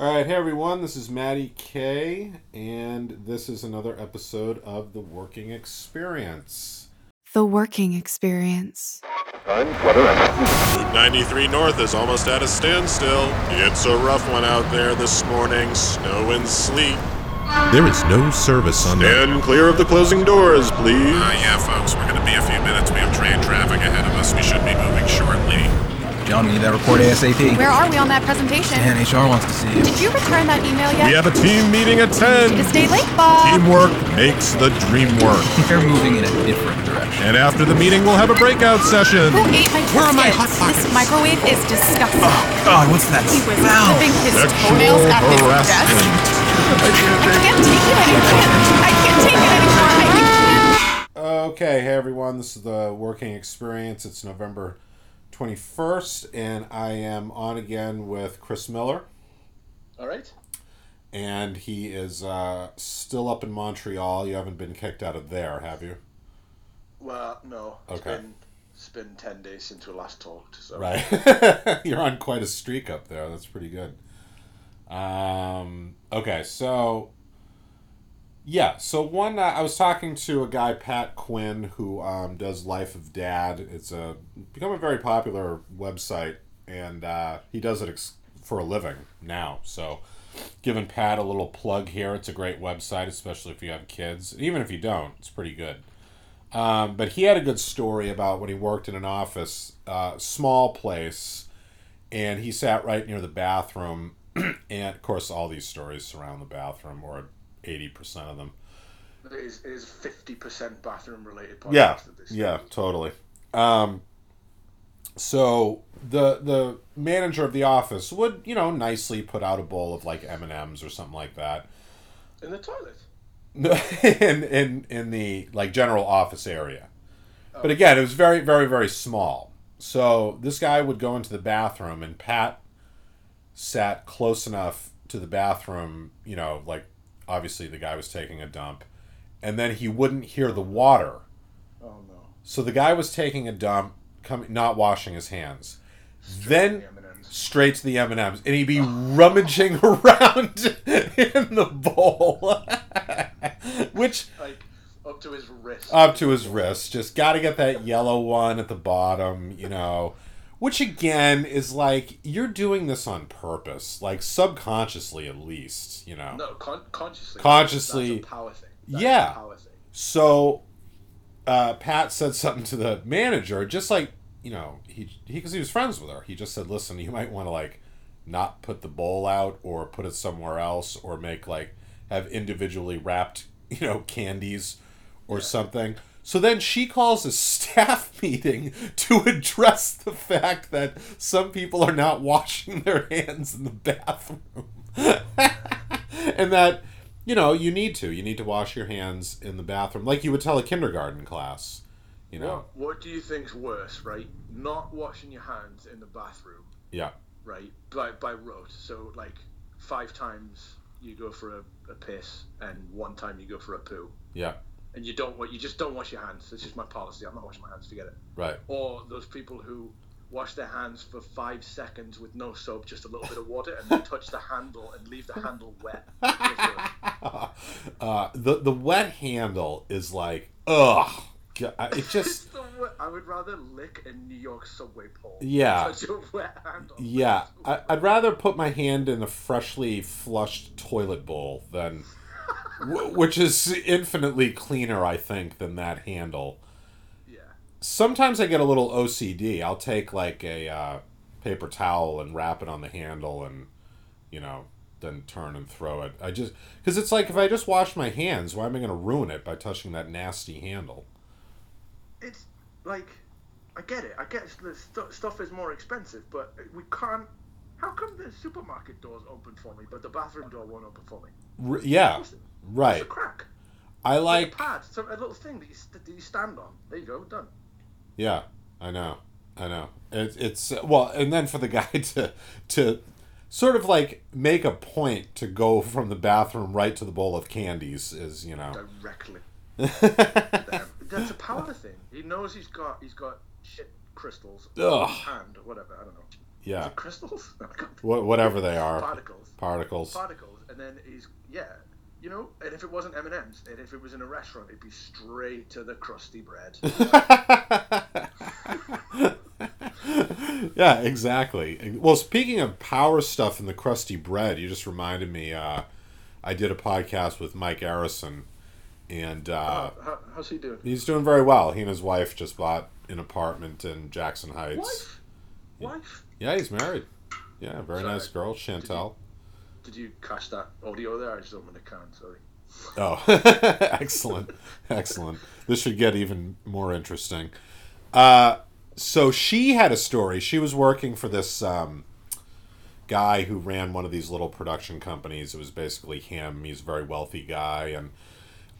All right, hey everyone, this is Maddie K, and this is another episode of The Working Experience. The working experience. Route 93 North is almost at a standstill. It's a rough one out there this morning, snow and sleet. There is no service on the. Stand clear of the closing doors, please. Uh, yeah, folks, we're gonna be a few minutes. We have train traffic ahead of us. We should be moving shortly. John, we need that report ASAP. Where are we on that presentation? Dan, HR wants to see you. Did you return that email yet? We have a team meeting at 10. to stay late, Bob. Teamwork makes the dream work. They're moving in a different direction. And after the meeting, we'll have a breakout session. Who ate my Where are my hot pockets? This microwave is disgusting. Oh, God, what's that He was smell? clipping his Sexual toenails at his desk. harassment. I can't take it anymore. I can't take it anymore. Okay, hey everyone, this is The Working Experience. It's November 21st, and I am on again with Chris Miller, All right. and he is uh, still up in Montreal. You haven't been kicked out of there, have you? Well, no. It's Okay. been it's been ten days since we last talked. So Right. You're on quite a streak up there. That's pretty good. Um, okay, so yeah, so one uh, I was talking to a guy Pat Quinn who um, does Life of Dad. It's a become a very popular website, and uh, he does it ex- for a living now. So, giving Pat a little plug here. It's a great website, especially if you have kids. Even if you don't, it's pretty good. Um, but he had a good story about when he worked in an office, uh, small place, and he sat right near the bathroom. and of course, all these stories surround the bathroom, or eighty percent of them. it is it is fifty percent bathroom related podcast Yeah, this yeah, totally. Um, so the the manager of the office would you know nicely put out a bowl of like M and M's or something like that. In the toilet. in in in the like general office area. But again, it was very very very small. So this guy would go into the bathroom and Pat sat close enough to the bathroom, you know, like obviously the guy was taking a dump and then he wouldn't hear the water. Oh no. So the guy was taking a dump, coming not washing his hands. then The straight to the M and M's, and he'd be rummaging around in the bowl, which Like up to his wrist. up to his wrist. Just got to get that yellow one at the bottom, you know. Which again is like you're doing this on purpose, like subconsciously at least, you know. no, con- consciously. Consciously- power thing. That's Yeah. Power thing. So, uh, Pat said something to the manager, just like you know, he he because he was friends with her. He just said, "Listen, you might want to like not put the bowl out, or put it somewhere else, or make like have individually wrapped, you know, candies or something." So then she calls a staff meeting to address the fact that some people are not washing their hands in the bathroom. and that you know you need to you need to wash your hands in the bathroom like you would tell a kindergarten class you know What, what do you think's worse, right? Not washing your hands in the bathroom, yeah right? By by rote. So like five times you go for a, a piss and one time you go for a poo. yeah and you don't you just don't wash your hands. It's just my policy. I'm not washing my hands. Forget it. right Or those people who wash their hands for five seconds with no soap, just a little bit of water, and then touch the handle and leave the handle wet. uh, the the wet handle is like ugh God, it just I would rather lick a New York subway pole. Yeah. Touch a wet handle. yeah I, i'd rather put my hand in a freshly flushed toilet bowl than which is infinitely cleaner i think than that handle Yeah. sometimes I get a little OCD. I'll take like a uh, paper towel and wrap it on the handle and, you know, then turn and throw it. I just, because it's like if I just wash my hands, why am I going to ruin it by touching that nasty handle? It's like I get it. I get the stu- stuff is more expensive, but we can't. How come the supermarket doors open for me, but the bathroom door won't open for me? R- yeah, right. It's a crack. I Like like, a pad, so a little thing that you, that you stand on. There you go, done. yeah, I know, I know. It, it's well, and then for the guy to to sort of like make a point to go from the bathroom right to the bowl of candies is you know. Directly. That's a power thing. He knows he's got he's got shit crystals Ugh. hand whatever. I don't know. Yeah, crystals? No, I can't- wha- whatever they are. Particles. Particles. particles, and then he's yeah, you know. And if it wasn't M and M's, and if it was in a restaurant, it'd be straight to the crusty bread. yeah, exactly. Well, speaking of power stuff and the crusty bread, you just reminded me. Uh, I did a podcast with Mike Arison, and uh, How, how's he doing? he's doing very well. He and his wife just bought an apartment in Jackson Heights. Wife, wife. Yeah, he's married. Yeah, very Sorry. nice girl, Chantel. Did you catch that audio there? I just opened a can. Sorry. Oh, excellent, excellent. This should get even more interesting. Uh, so she had a story. She was working for this um, guy who ran one of these little production companies. It was basically him. He's a very wealthy guy, and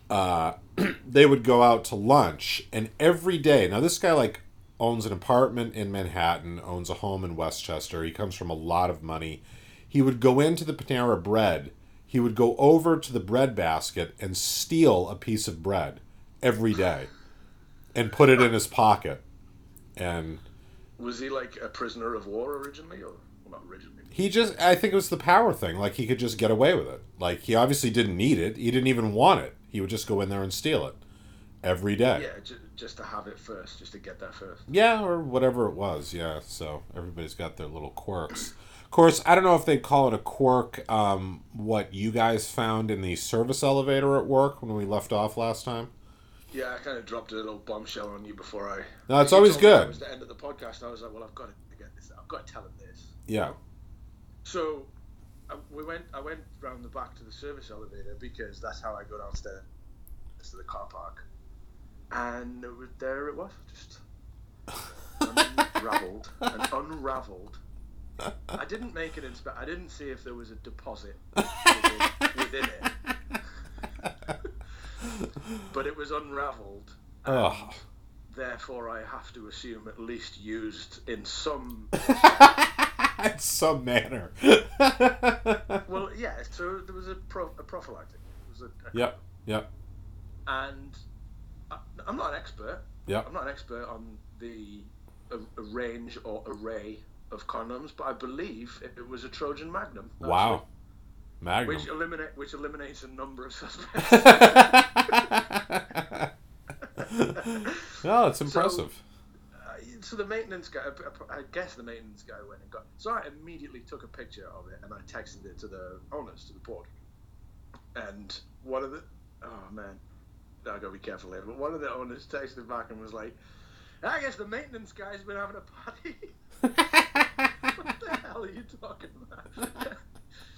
uh, they would go out to lunch. And every day, now this guy like owns an apartment in Manhattan, owns a home in Westchester. He comes from a lot of money. He would go into the Panera Bread. He would go over to the bread basket and steal a piece of bread every day, and put it in his pocket. And Was he like a prisoner of war originally, or well, not originally? he just i think it was the power thing like he could just get away with it like he obviously didn't need it he didn't even want it he would just go in there and steal it every day Yeah, ju- just to have it first, just to get that first. yeah or whatever it was yeah so everybody's got their little quirks of course i don't know if they call it a quirk um, what you guys found in the service elevator at work when we left off last time Yeah, I kind of dropped a little bombshell on you before I. No, it's always good. It was the end of the podcast. I was like, well, I've got to get this. I've got to tell him this. yeah So, uh, we went. I went round the back to the service elevator because that's how I go downstairs to the car park, and there it was, just unraveled and unraveled. I didn't make an inspe- I didn't see if there was a deposit within, within it, but it was unraveled. Ugh. Therefore, I have to assume at least used in some in some manner Well, yeah. So there was a, pro- a prophylactic. It was a, a yep yep And I, I'm not an expert. yep I'm not an expert on the a, a range or array of condoms, but I believe it, was a Trojan Magnum. wow magnum Which eliminate which eliminates a number of suspects. no it's impressive Uh, so the maintenance guy, I- I guess the maintenance guy went and got. So I immediately took a picture of it and I texted it to the owners, to the board. And one of the, oh man, I gotta be careful here. But one of the owners texted back and was like, "I guess the maintenance guy's been having a party." what the hell are you talking about?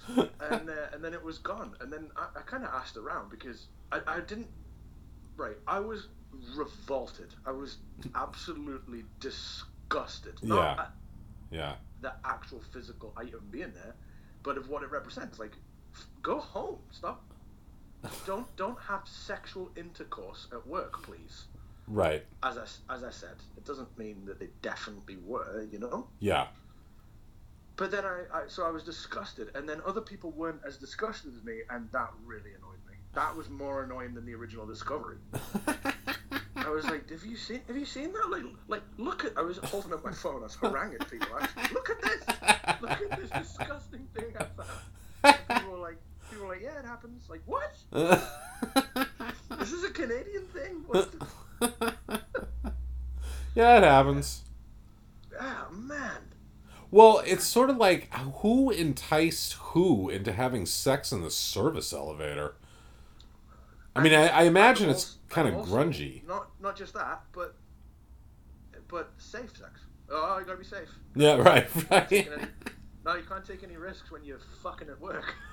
and uh, and then it was gone. And then I, I kind of asked around because I, I didn't. Right, I was revolted. I was absolutely disgusted. Not Yeah. at yeah the actual physical item being there, but of what it represents. Like, f- go home. Stop. Don't don't have sexual intercourse at work, please. Right As I, as I said, it doesn't mean that they definitely were, you know. yeah But then I, I so I was disgusted, and then other people weren't as disgusted as me, and that really annoyed me. That was more annoying than the original Discovery. I was like, "Have you seen? Have you seen that? Like, like, look at." I was holding up my phone. I was haranguing people. I was, look at this! Look at this disgusting thing I found. And people were like, "People were like, yeah, it happens." Like, what? This is a Canadian thing. What's the... yeah it happens Ah, man. well it's sort of like who enticed who into having sex in the service elevator i mean i, I imagine it's kind of also, grungy Not not just that, but but safe sex. Oh, you gotta be safe. yeah right right any- no, you can't take any risks when you're fucking at work.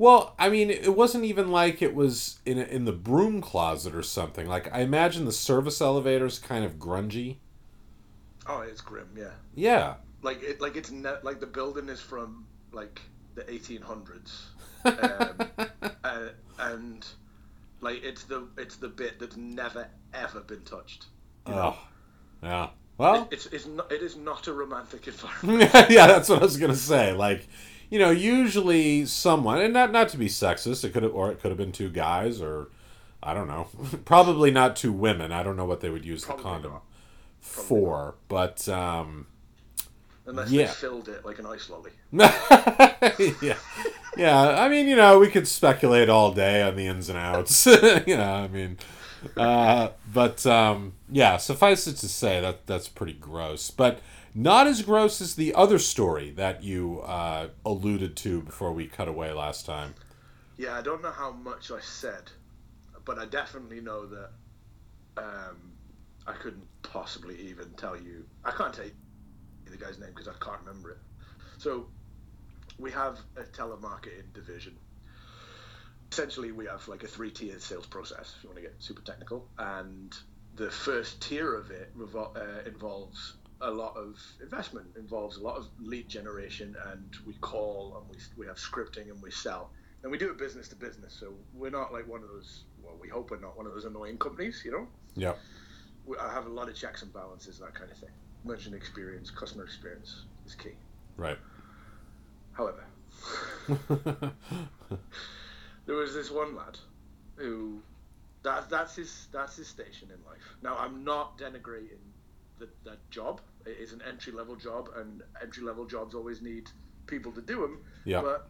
Well, I mean, it wasn't even like it was in a, in the broom closet or something. Like I imagine the service elevator's kind of grungy. oh, it's grim. Yeah, Yeah, like it like it's ne- like the building is from like the 1800s, um, uh, and like it's the it's the bit that's never ever been touched. You know? oh, yeah. Well, It's it's not it is not a romantic environment. yeah, that's what I was gonna say. Like, you know, usually someone, and not not to be sexist, it could have, or it could have been two guys, or I don't know, probably not two women. I don't know what they would use Probably the condom not. for, but um, Unless Yeah. they filled it like an ice lolly. yeah, yeah, I mean, you know, we could speculate all day on the ins and outs. you know, I mean, uh, but um, yeah, suffice it to say that that's pretty gross, but not as gross as the other story that you uh, alluded to before we cut away last time. Yeah, I don't know how much I said, but I definitely know that um, I couldn't possibly even tell you. I can't tell you the guy's name because I can't remember it. So we have a telemarketing division. Essentially, we have like a three-tiered sales process. If you want to get super technical, and the first tier of it revol- uh, involves a lot of investment, involves a lot of lead generation, and we call and we we have scripting and we sell, and we do it business to business. So we're not like one of those. Well, we hope we're not one of those annoying companies, you know. Yeah. We, I have a lot of checks and balances, that kind of thing. Merchant experience, customer experience is key. Right. However, there was this one lad who that that's his that's his station in life. Now I'm not denigrating the, that job. It is an entry level job, and entry level jobs always need people to do them. Yeah. But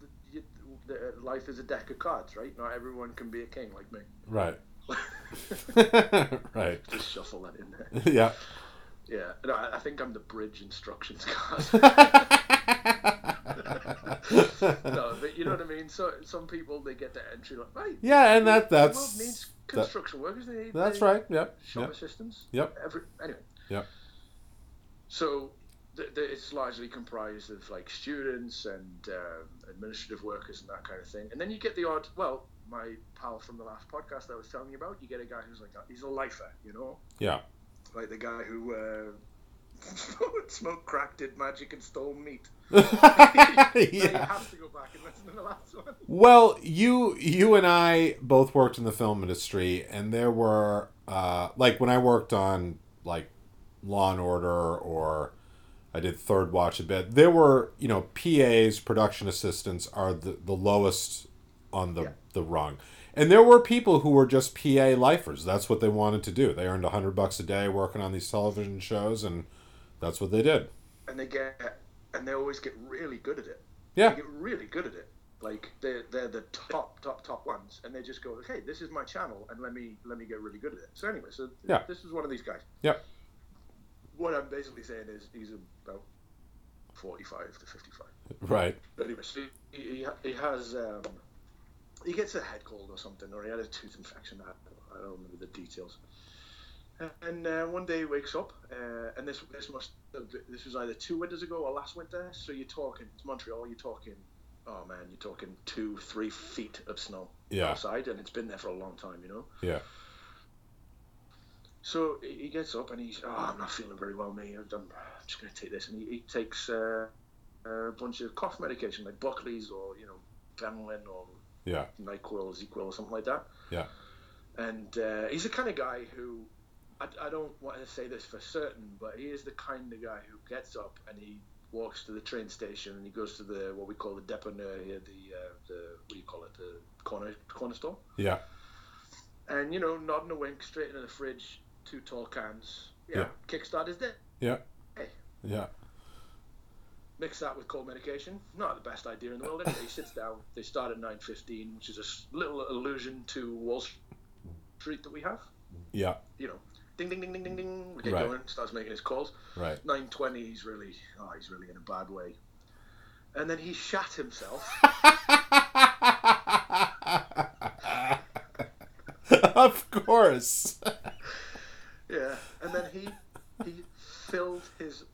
the, you, the, life is a deck of cards, right? Not everyone can be a king like me. Right. right. Just shuffle that in there. Yeah. Yeah, no, I, I think I'm the bridge instructions card. no, but you know what I mean. So some people they get the entry like right. Yeah, and that that's needs that- construction workers. They that's they right. Yep. Shop Yep. assistants. Yep. Every anyway. Yep. So th- th- it's largely comprised of like students and um, administrative workers and that kind of thing. And then you get the odd. Well, my pal from the last podcast I was telling you about, you get a guy who's like he's a lifer, you know, Yeah. like the guy who. Uh, smoked crack, did magic, and stole meat. You yeah. have to go back and listen to the last one. Well, you you and I both worked in the film industry, and there were uh, like when I worked on like Law and Order or I did Third Watch a bit. There were you know PAs, production assistants are the the lowest on the Yeah. the rung, and there were people who were just PA lifers. That's what they wanted to do. They earned a hundred bucks a day working on these television shows, and that's what they did. And they get, and they always get really good at it. Yeah. They get really good at it. Like they're they're the top top top ones, and they just go, okay, this is my channel, and let me let me get really good at it. So anyway, so Yeah. this is one of these guys. Yep. What I'm basically saying is he's about forty-five to fifty-five. Right. But anyway, so he, he, he has um, he gets a head cold or something, or he had a tooth infection. I, I don't remember the details. And uh, one day he wakes up, uh, and this this must this was either two winters ago or last winter. So you're talking it's Montreal. You're talking, oh man, you're talking two three feet of snow Yeah. outside, and it's been there for a long time, you know. Yeah. So he gets up and he's, oh, I'm not feeling very well, mate. I'm, I'm just going to take this. And he, he takes uh, a bunch of cough medication like Buckley's or, you know, Benylin or Yeah. NyQuil, ZzzQuil or something like that. Yeah. And uh, he's the kind of guy who, I, I don't want to say this for certain, but he is the kind of guy who gets up and he walks to the train station and he goes to the, what we call the dépanneur here, the, uh, the what do you call it, the corner, corner store. Yeah. And, you know, nodding a wink straight into the fridge, two tall cans. Yeah, Yeah. kickstart is dead. Yeah. Hey. Yeah. Mix that with cold medication. Not the best idea in the world. Anyway, he sits down. They start at 9.15, which is a little allusion to Wall Street that we have. Yeah. You know, ding, ding, ding, ding, ding, ding. We get Right. going. Starts making his calls. Right. 9.20, he's really, oh, he's really in a bad way. And then he shat himself. of course. Yeah, and then he he filled his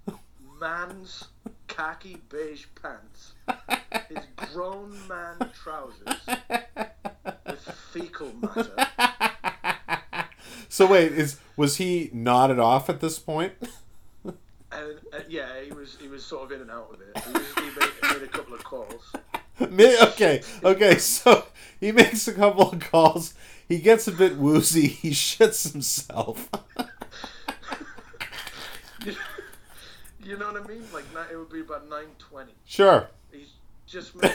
man's khaki beige pants, his grown man trousers with fecal matter. So wait, is was he nodded off at this point? And uh, yeah, he was he was sort of in and out of it. He, was, he, made, made a couple of calls. Okay, okay. So he makes a couple of calls. He gets a bit woozy. He shits himself. You know what I mean? Like it would be about nine twenty. Sure. He's just ma-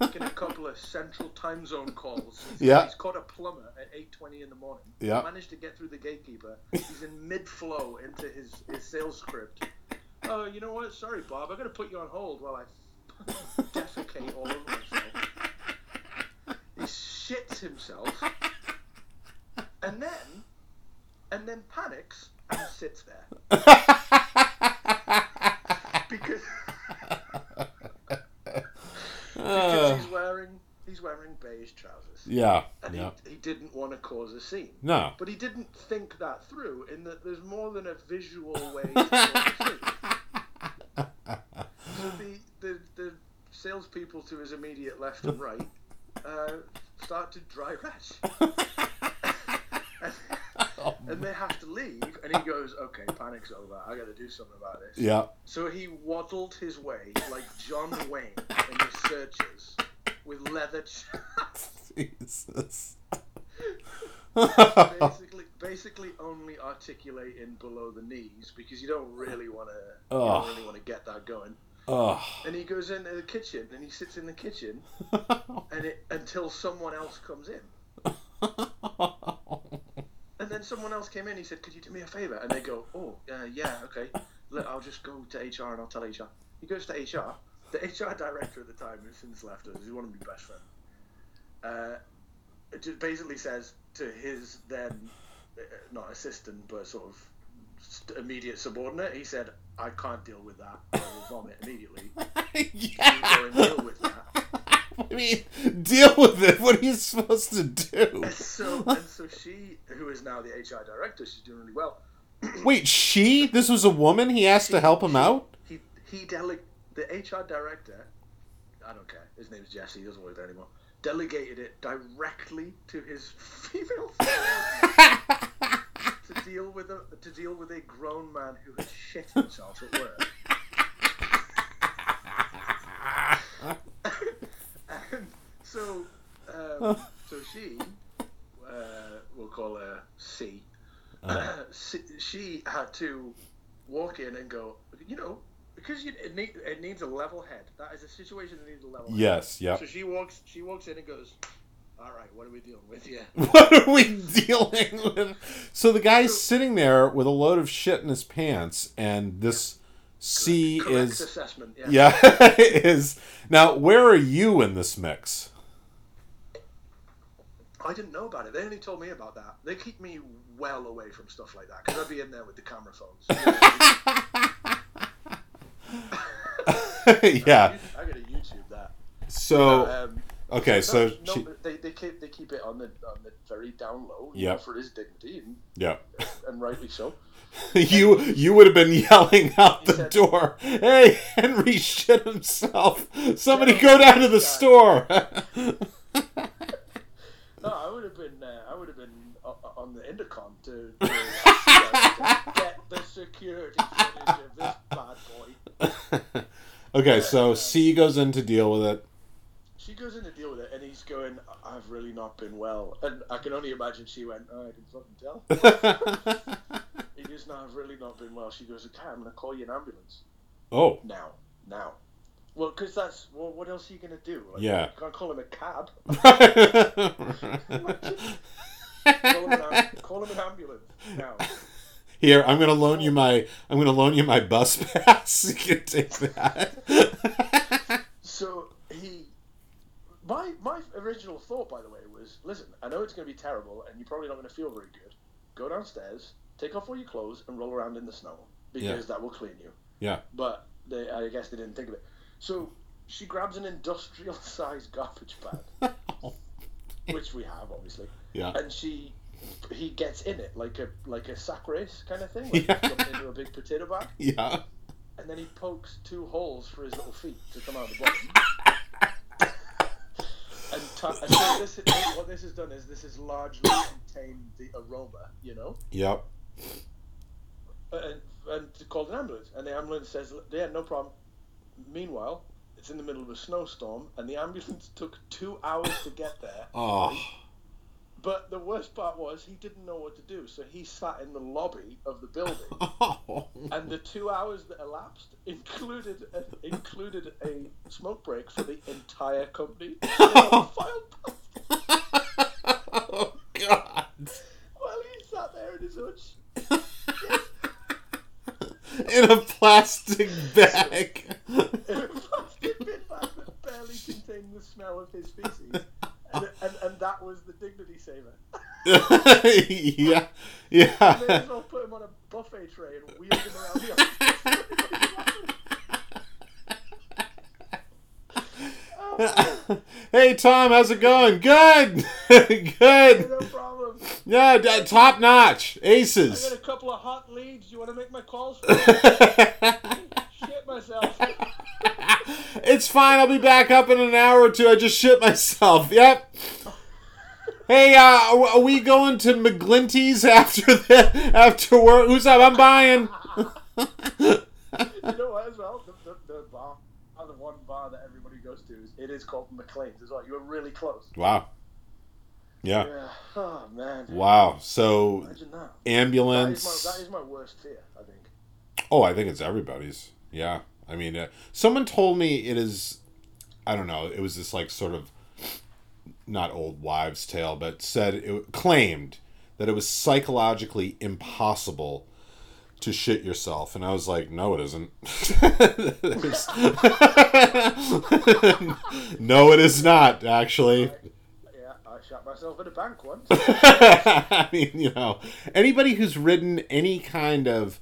making a couple of central time zone calls. He's, Yeah. he's caught a plumber at eight twenty in the morning. Yeah. Managed to get through the gatekeeper. He's in mid flow into his, his sales script. Oh, you know what? Sorry, Bob. I got to put you on hold while I defecate all over myself. He shits himself, and then, and then panics and sits there because because he's wearing he's wearing beige trousers, yeah. and Yeah. he, he didn't want to cause a scene. No. But he didn't think that through in that there's more than a visual way to cause a scene. So the, the, the salespeople to his immediate left and right uh, start to dry rash. and they have to leave, and he goes, Okay, panic's over. I gotta do something about this. Yeah. So he waddled his way like John Wayne in the searchers with leather chaps. Jesus. basically, basically only articulating below the knees because you don't really want to, you don't really want to get that going. Ugh. And he goes into the kitchen and he sits in the kitchen and it until someone else comes in. And then someone else came in. He said, "Could you do me a favor?" And they go, "Oh, uh, yeah, okay. Look, I'll just go to HR and I'll tell HR." He goes to HR. The HR director at the time, who's since left us, he's one of my best friends. Uh, it just basically says to his then uh, not assistant but sort of immediate subordinate, he said, "I can't deal with that. I will vomit immediately. You go and deal with that." I mean, deal with it. What are you supposed to do? So and so she, who is now the HR director, she's doing really well. Wait, she? This was a woman? He asked to help him out? He he dele- the HR director. I don't care. His name's Jesse. He doesn't work there anymore. Delegated it directly to his female to deal with a to deal with a grown man who had shit himself at work. So um, so she, uh, we'll call her C. C- she had to walk in and go, you know, because you, it, need, it needs a level head. That is a situation that needs a level head. Yes, Yeah. So she walks. She walks in and goes, "All right, what are we dealing with here?" What are we dealing with? So the guy's sitting there with a load of shit in his pants, and this C Correct is. assessment. Yeah. Yeah, is. Now, where are you in this mix? I didn't know about it. They only told me about that. They keep me well away from stuff like that because I'd be in there with the camera phones. yeah. I gotta YouTube that. So, Um, okay, so. no, no, she- but they, they keep they keep it on the on the very down low. you know, For his dignity and, Yeah. and rightly so. You you would have been yelling out the said- door, "Hey, Henry shit himself! Somebody go down to the store!" No, I would have been. Uh, I would have been o- o- on the intercom to, to uh, get the security footage of this bad boy. okay, so C goes in to deal with it. She goes in to deal with it, and he's going, "I've really not been well." And I can only imagine she went, oh, "I can fucking tell." he goes, "No, I've really not been well." She goes, "Okay, I'm gonna call you an ambulance Oh, now, now." Well, because that's well, what else are you gonna do? Like, Yeah. you can't call him a cab. Call him an, call him an ambulance now. Here, I'm gonna loan you my I'm gonna loan you my bus pass. You can take that. So he, my my original thought, by the way, was listen. I know it's going to be terrible, and you're probably not going to feel very good. Go downstairs, take off all your clothes, and roll around in the snow because Yeah. that will clean you. yeah. But they, I guess they didn't think of it. So she grabs an industrial-sized garbage bag, oh. which we have obviously, Yeah. and she. He gets in it like a like a sack race kind of thing, like Yeah. into a big potato bag, Yeah. and then he pokes two holes for his little feet to come out of the bottom. and, t- and so this, what this has done is this has largely contained the aroma, you know, Yep. and, and called an ambulance. And the ambulance says, "Yeah, no problem." Meanwhile, it's in the middle of a snowstorm, and the ambulance took two hours to get there. Oh. But the worst part was he didn't know what to do, so he sat in the lobby of the building. Oh. And the two hours that elapsed included a, included a smoke break for the entire company. Filed oh God. while he sat there in his hutch. In a plastic bag. in a plastic bin bag that barely contained the smell of his feces. and, and, and that was the dignity saver. yeah, May yeah. as well put him on a buffet tray and wheel him around the office. hey Tom, how's it going? Good, good. no problem. Yeah, d- top notch, aces. I got a couple of hot leads. You want to make my calls? Shit myself. It's fine. I'll be back up in an hour or two. I just shit myself. Yep. Hey, uh, are we going to McGlinty's after the after work? Who's up? I'm buying. You know what? As well, the, the, the bar, the one bar that everybody goes to, is, it is called McLean's as well. You were really close. Wow. Yeah. Yeah. Oh man. Wow. So that. That is, ambulance. my, that is my worst fear. I think. Oh, I think it's everybody's. Yeah. I mean, uh, someone told me it is. I don't know. It was this like sort of not old wives' tale, but said it claimed that it was psychologically impossible to shit yourself, and I was like, no, it isn't. no, it is not. Actually. Yeah, I shot myself in a bank once. I mean, you know, anybody who's ridden any kind of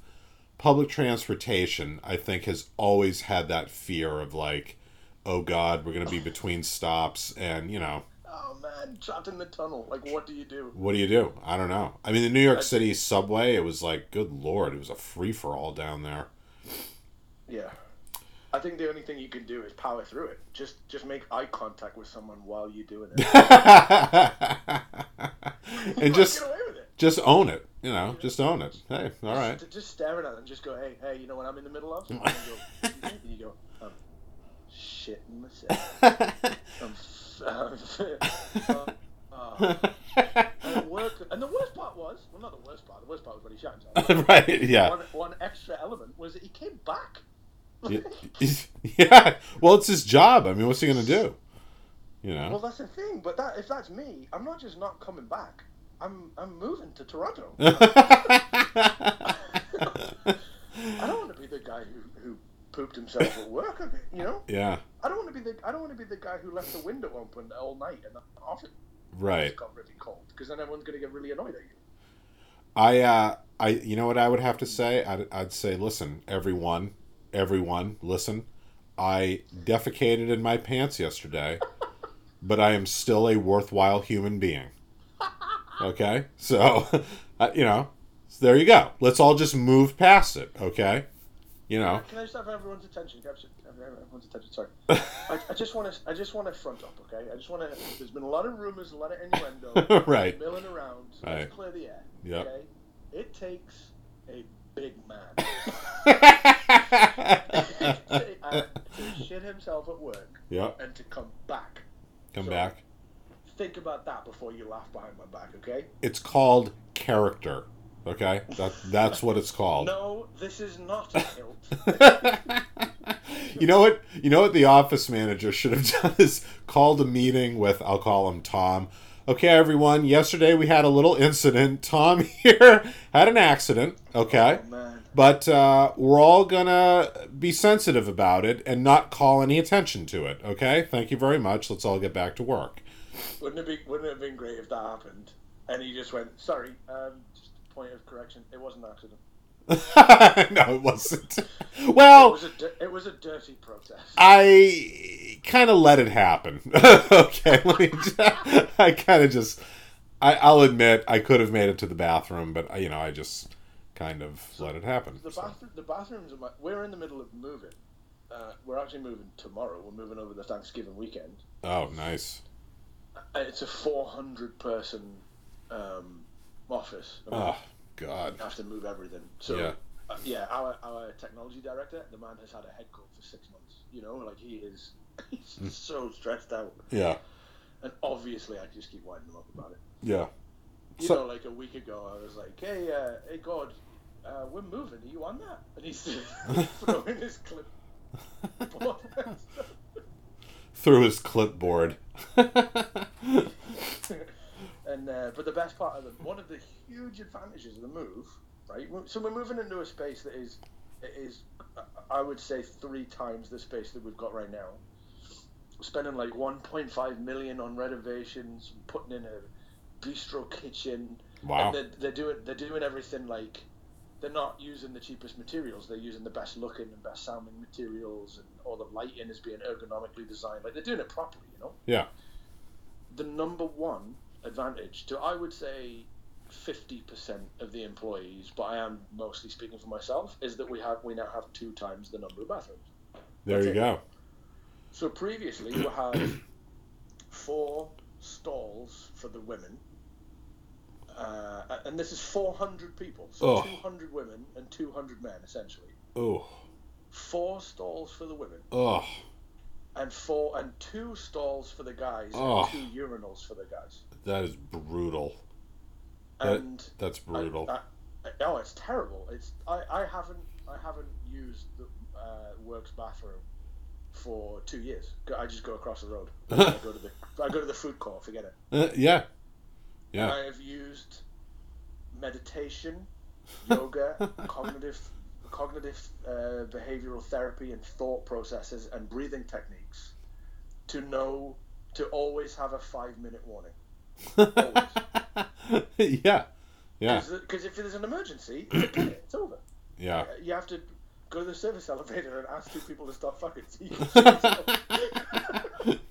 public transportation, I think, has always had that fear of like, oh God, we're gonna be between stops, and you know, oh man, trapped in the tunnel. Like, what do you do? what do you do? I don't know. I mean, the New York City subway, it was like, good lord, it was a free for all down there. Yeah. I think the only thing you can do is power through it. Just just make eye contact with someone while you're doing it. and just get away with it. just own it, you know, just own it. Hey, all right. Just, just staring at it and just go, hey, hey, you know what I'm in the middle of? And you go, and you go, I'm shitting myself. I'm, I'm f- uh, uh. And, and the worst part was, well, not the worst part. The worst part was when he shot himself. right, yeah. One, one extra element was that he came back. Yeah. Well, it's his job. I mean, what's he gonna do? You know. Well, that's the thing. But that if that's me, I'm not just not coming back. I'm I'm moving to Toronto. I don't want to be the guy who, who pooped himself at work. You know, yeah. I don't want to be the I don't want to be the guy who left the window open all night and the office Right. got really cold because then everyone's gonna get really annoyed at you. I. uh I. You know what I would have to say? I'd. I'd say, listen, everyone, everyone, listen. I defecated in my pants yesterday, but I am still a worthwhile human being. Okay, so, uh, you know, so there you go. Let's all just move past it. Okay, you know. Can I just have everyone's attention? I just everyone's attention. Sorry. I, I just want to I just want to front up. Okay. I just want to. There's been a lot of rumors, a lot of innuendo. Right. Milling around. So Right. Let's clear the air. Okay. It takes a big man uh, to shit himself at work yep. and to come back. Come So- back. Think about that before you laugh behind my back. Okay. It's called character. Okay, that that's what it's called. No, this is not a kilt. you know what? You know what the office manager should have done is called a meeting with I'll call him Tom. Okay, everyone. Yesterday we had a little incident. Tom here had an accident. Okay, Oh, man. but uh, we're all gonna be sensitive about it and not call any attention to it. Okay. Thank you very much. Let's all get back to work. Wouldn't it be Wouldn't it have been great if that happened? And he just went, "Sorry, um, just a point of correction. It wasn't an accident. no, it wasn't. It Well, was a it was a dirty protest." I kind of let it happen. okay, let me. Just, I kind of just. I, I'll admit I could have made it to the bathroom, but you know I just kind of let it happen. The so. bathroom, the bathrooms. Are my, we're in the middle of moving. Uh, we're actually moving tomorrow. We're moving over the Thanksgiving weekend. Oh, nice. And it's a 400 person um, office. I mean, Oh God. have to move everything. So Yeah. uh, yeah, our our technology director, the man has had a head cold for six months. You know, like he is, he's Mm. so stressed out. Yeah. And obviously, I just keep winding him up about it. Yeah. You So- know, like a week ago, I was like, "Hey, uh, hey, God, uh, we're moving. Are you on that?" And he's throwing his clip. Through his clipboard. and uh, but the best part of the one of the huge advantages of the move, right? So we're moving into a space that is is I would say three times the space that we've got right now. spending like 1.5 million on renovations, putting in a bistro kitchen. Wow. And they're, they're doing they're doing everything like they're not using the cheapest materials. They're using the best looking and best sounding materials, and all the lighting is being ergonomically designed. Like they're doing it properly, you know. Yeah. The number one advantage to I would say. 50% of the employees, but I am mostly speaking for myself, is that we have we now have two times the number of bathrooms. There That's you it. go. So previously we had four stalls for the women, uh, and this is 400 people, so Ugh. 200 women and 200 men essentially. Oh. Four stalls for the women, Oh. and four and two stalls for the guys, Ugh. and two urinals for the guys. That is brutal. That, And that's brutal. I, I, oh, it's terrible. It's I, I haven't I haven't used the uh, works bathroom for two years. I just go across the road. I go to the I go to the food court. Forget it. Uh, yeah. Yeah. I have used meditation, yoga, cognitive cognitive uh, behavioral therapy, and thought processes and breathing techniques to know to always have a five minute warning. Yeah. Yeah. Because if there's an emergency. It's over. Yeah. You have to go to the service elevator and ask two people to stop fucking. So you can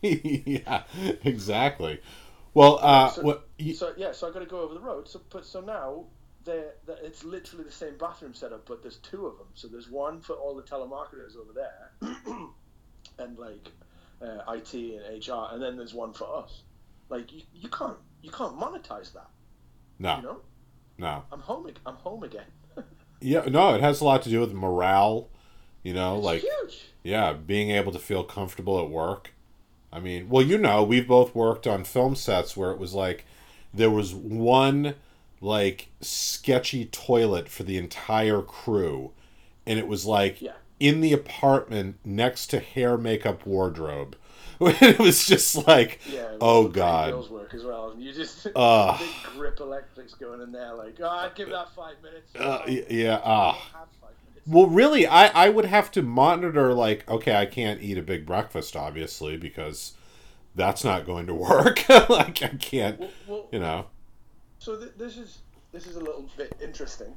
see yeah. Exactly. Well, uh, So- what? so yeah, so I got to go over the road. So but so now they're, they're- it's literally the same bathroom setup, but there's two of them. So there's one for all the telemarketers over there, and like uh, IT and HR, and then there's one for us. Like you, you can't you can't monetize that. no. You know, No. I'm home. I'm home again. Yeah. No. It has a lot to do with morale. You know, It's like huge. yeah, being able to feel comfortable at work. I mean, well, you know, we've both worked on film sets where it was like there was one like sketchy toilet for the entire crew, and it was like Yeah. in the apartment next to hair, makeup, wardrobe. it was just like, Yeah. oh god, Girls work as well, and you just Ugh. big grip electrics going in there. Like, oh, I'd give that five minutes. uh, I y- don't yeah, ah. minutes. Well, really, I, I would have to monitor, like, okay, I can't eat a big breakfast, obviously, because that's not going to work. like, I can't, Well, well, you know. So th- this is this is a little bit interesting.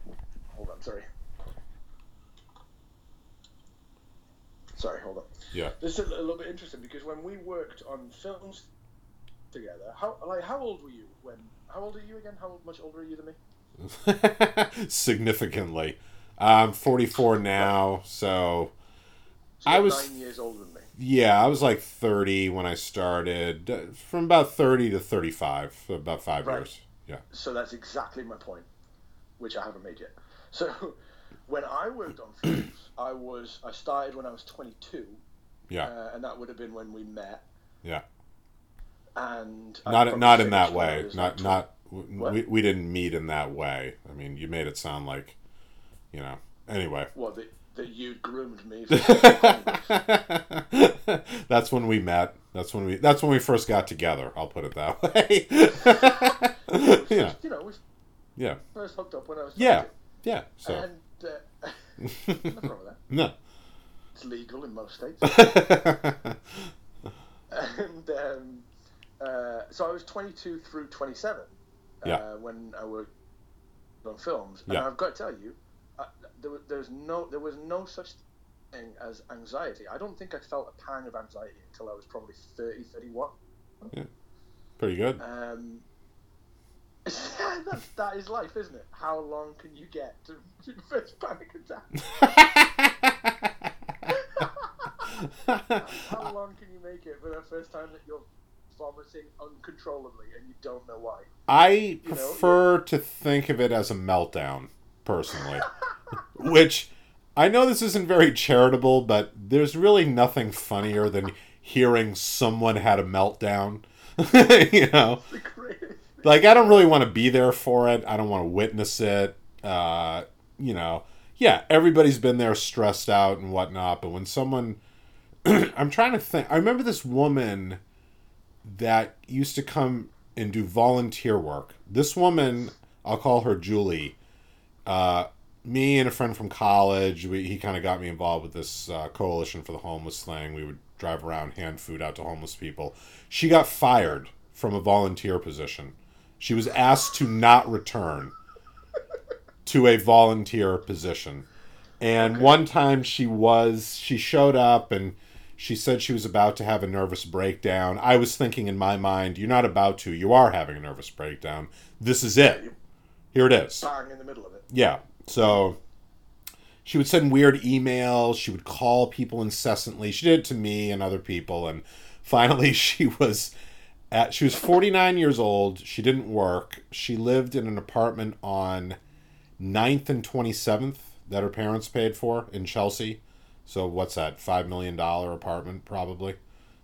Hold on, sorry. Sorry, hold on. Yeah. This is a little bit interesting because when we worked on films together, how like how old were you when? How old are you again? How much older are you than me? Significantly. I'm 44 now, so So I was- nine years older than me. yeah, I was like 30 when I started. From about 30 to 35, for about five Right. years. Yeah. So that's exactly my point, which I haven't made yet. So when I worked on films, I was I started when I was 22, Yeah. uh, and that would have been when we met. Yeah. And not not in that finished when I way. Not like, not What? we, we didn't meet in that way. I mean, you made it sound like, you know. Anyway. Well, that, that you groomed me. For that's when we met. That's when we. That's when we first got together. I'll put it that way. yeah, You know, we yeah, first hooked up when I was. yeah, 22. yeah. So And uh, nothing wrong with that. no. It's legal in most states. and um, uh, so I was 22 through 27 uh, Yeah. when I worked on films. And Yeah. I've got to tell you, uh, there, was- there's no, there was no such thing as anxiety. I don't think I felt a pang of anxiety until I was probably 30, 31. Pretty good. Um, that, that is life, isn't it? How long can you get to your first panic attack? How long can you make it for the first time that you're vomiting uncontrollably and you don't know why? I know, prefer to think of it as a meltdown, personally. Which I know this isn't very charitable, but there's really nothing funnier than hearing someone had a meltdown. you know, like I don't really want to be there for it. I don't want to witness it. Uh, you know, yeah, everybody's been there, stressed out and whatnot. But when someone, I'm trying to think. I remember this woman that used to come and do volunteer work. This woman, I'll call her Julie. Uh, me and a friend from college, we, he kind of got me involved with this uh, coalition for the homeless thing. We would drive around, hand food out to homeless people. She got fired from a volunteer position. She was asked to not return to a volunteer position. And one time she was, she showed up and she said she was about to have a nervous breakdown. I was thinking in my mind, you're not about to, you are having a nervous breakdown. This is it. Here it is. Bang in the middle of it. Yeah. So she would send weird emails. She would call people incessantly. She did it to me and other people. And finally, she was at. She was forty nine years old. She didn't work. She lived in an apartment on 9th and twenty seventh that her parents paid for in Chelsea. So what's that? Five million dollar apartment probably